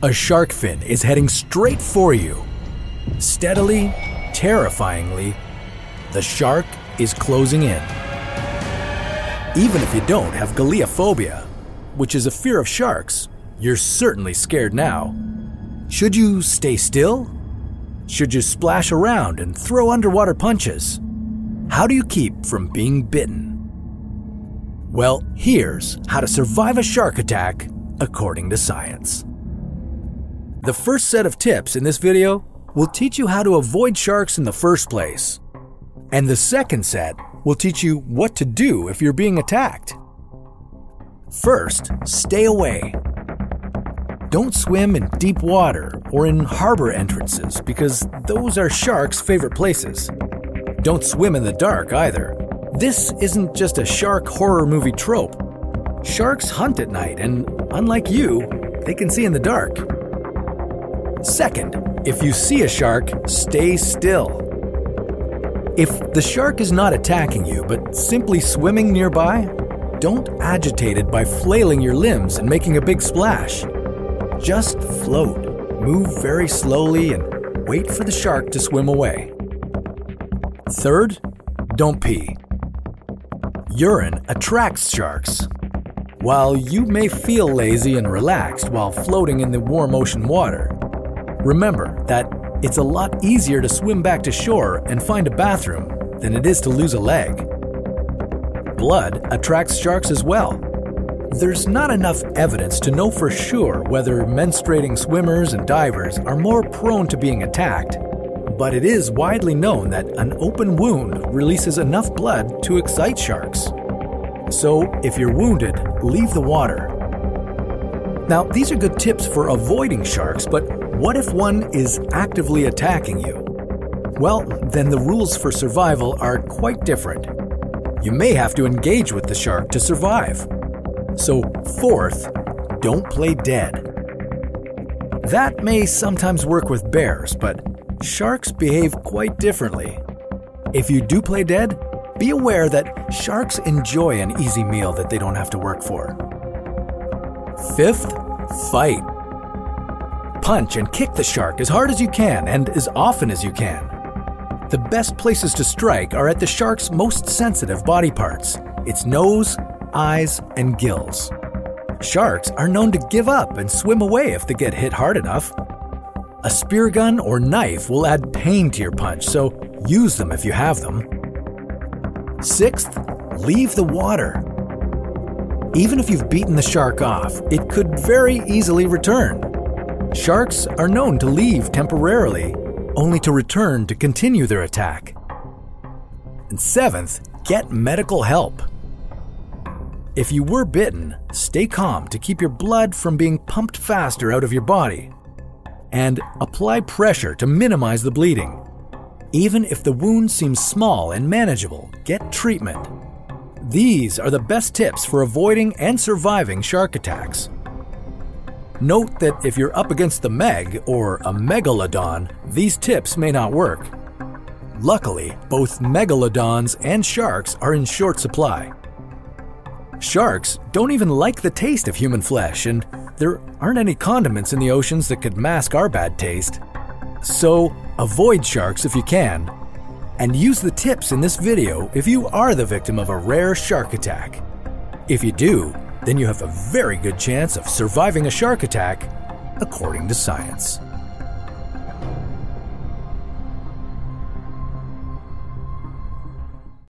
A shark fin is heading straight for you. Steadily, terrifyingly, the shark is closing in. Even if you don't have galeophobia, which is a fear of sharks, you're certainly scared now. Should you stay still? Should you splash around and throw underwater punches? How do you keep from being bitten? Well, here's how to survive a shark attack according to science. The first set of tips in this video will teach you how to avoid sharks in the first place. And the second set will teach you what to do if you're being attacked. First, stay away. Don't swim in deep water or in harbor entrances because those are sharks' favorite places. Don't swim in the dark either. This isn't just a shark horror movie trope. Sharks hunt at night, and unlike you, they can see in the dark. Second, if you see a shark, stay still. If the shark is not attacking you but simply swimming nearby, don't agitate it by flailing your limbs and making a big splash. Just float, move very slowly, and wait for the shark to swim away. Third, don't pee. Urine attracts sharks. While you may feel lazy and relaxed while floating in the warm ocean water, remember that it's a lot easier to swim back to shore and find a bathroom than it is to lose a leg. Blood attracts sharks as well. There's not enough evidence to know for sure whether menstruating swimmers and divers are more prone to being attacked, but it is widely known that an open wound releases enough blood to excite sharks. So, if you're wounded, leave the water. Now, these are good tips for avoiding sharks, but what if one is actively attacking you? Well, then the rules for survival are quite different. You may have to engage with the shark to survive. So, fourth, don't play dead. That may sometimes work with bears, but sharks behave quite differently. If you do play dead, be aware that sharks enjoy an easy meal that they don't have to work for. Fifth, fight. Punch and kick the shark as hard as you can and as often as you can. The best places to strike are at the shark's most sensitive body parts its nose, eyes, and gills. Sharks are known to give up and swim away if they get hit hard enough. A spear gun or knife will add pain to your punch, so use them if you have them. Sixth, leave the water. Even if you've beaten the shark off, it could very easily return. Sharks are known to leave temporarily, only to return to continue their attack. And seventh, get medical help. If you were bitten, stay calm to keep your blood from being pumped faster out of your body. And apply pressure to minimize the bleeding. Even if the wound seems small and manageable, get treatment. These are the best tips for avoiding and surviving shark attacks. Note that if you're up against the Meg or a megalodon, these tips may not work. Luckily, both megalodons and sharks are in short supply. Sharks don't even like the taste of human flesh, and there aren't any condiments in the oceans that could mask our bad taste. So, avoid sharks if you can, and use the tips in this video if you are the victim of a rare shark attack. If you do, then you have a very good chance of surviving a shark attack, according to science.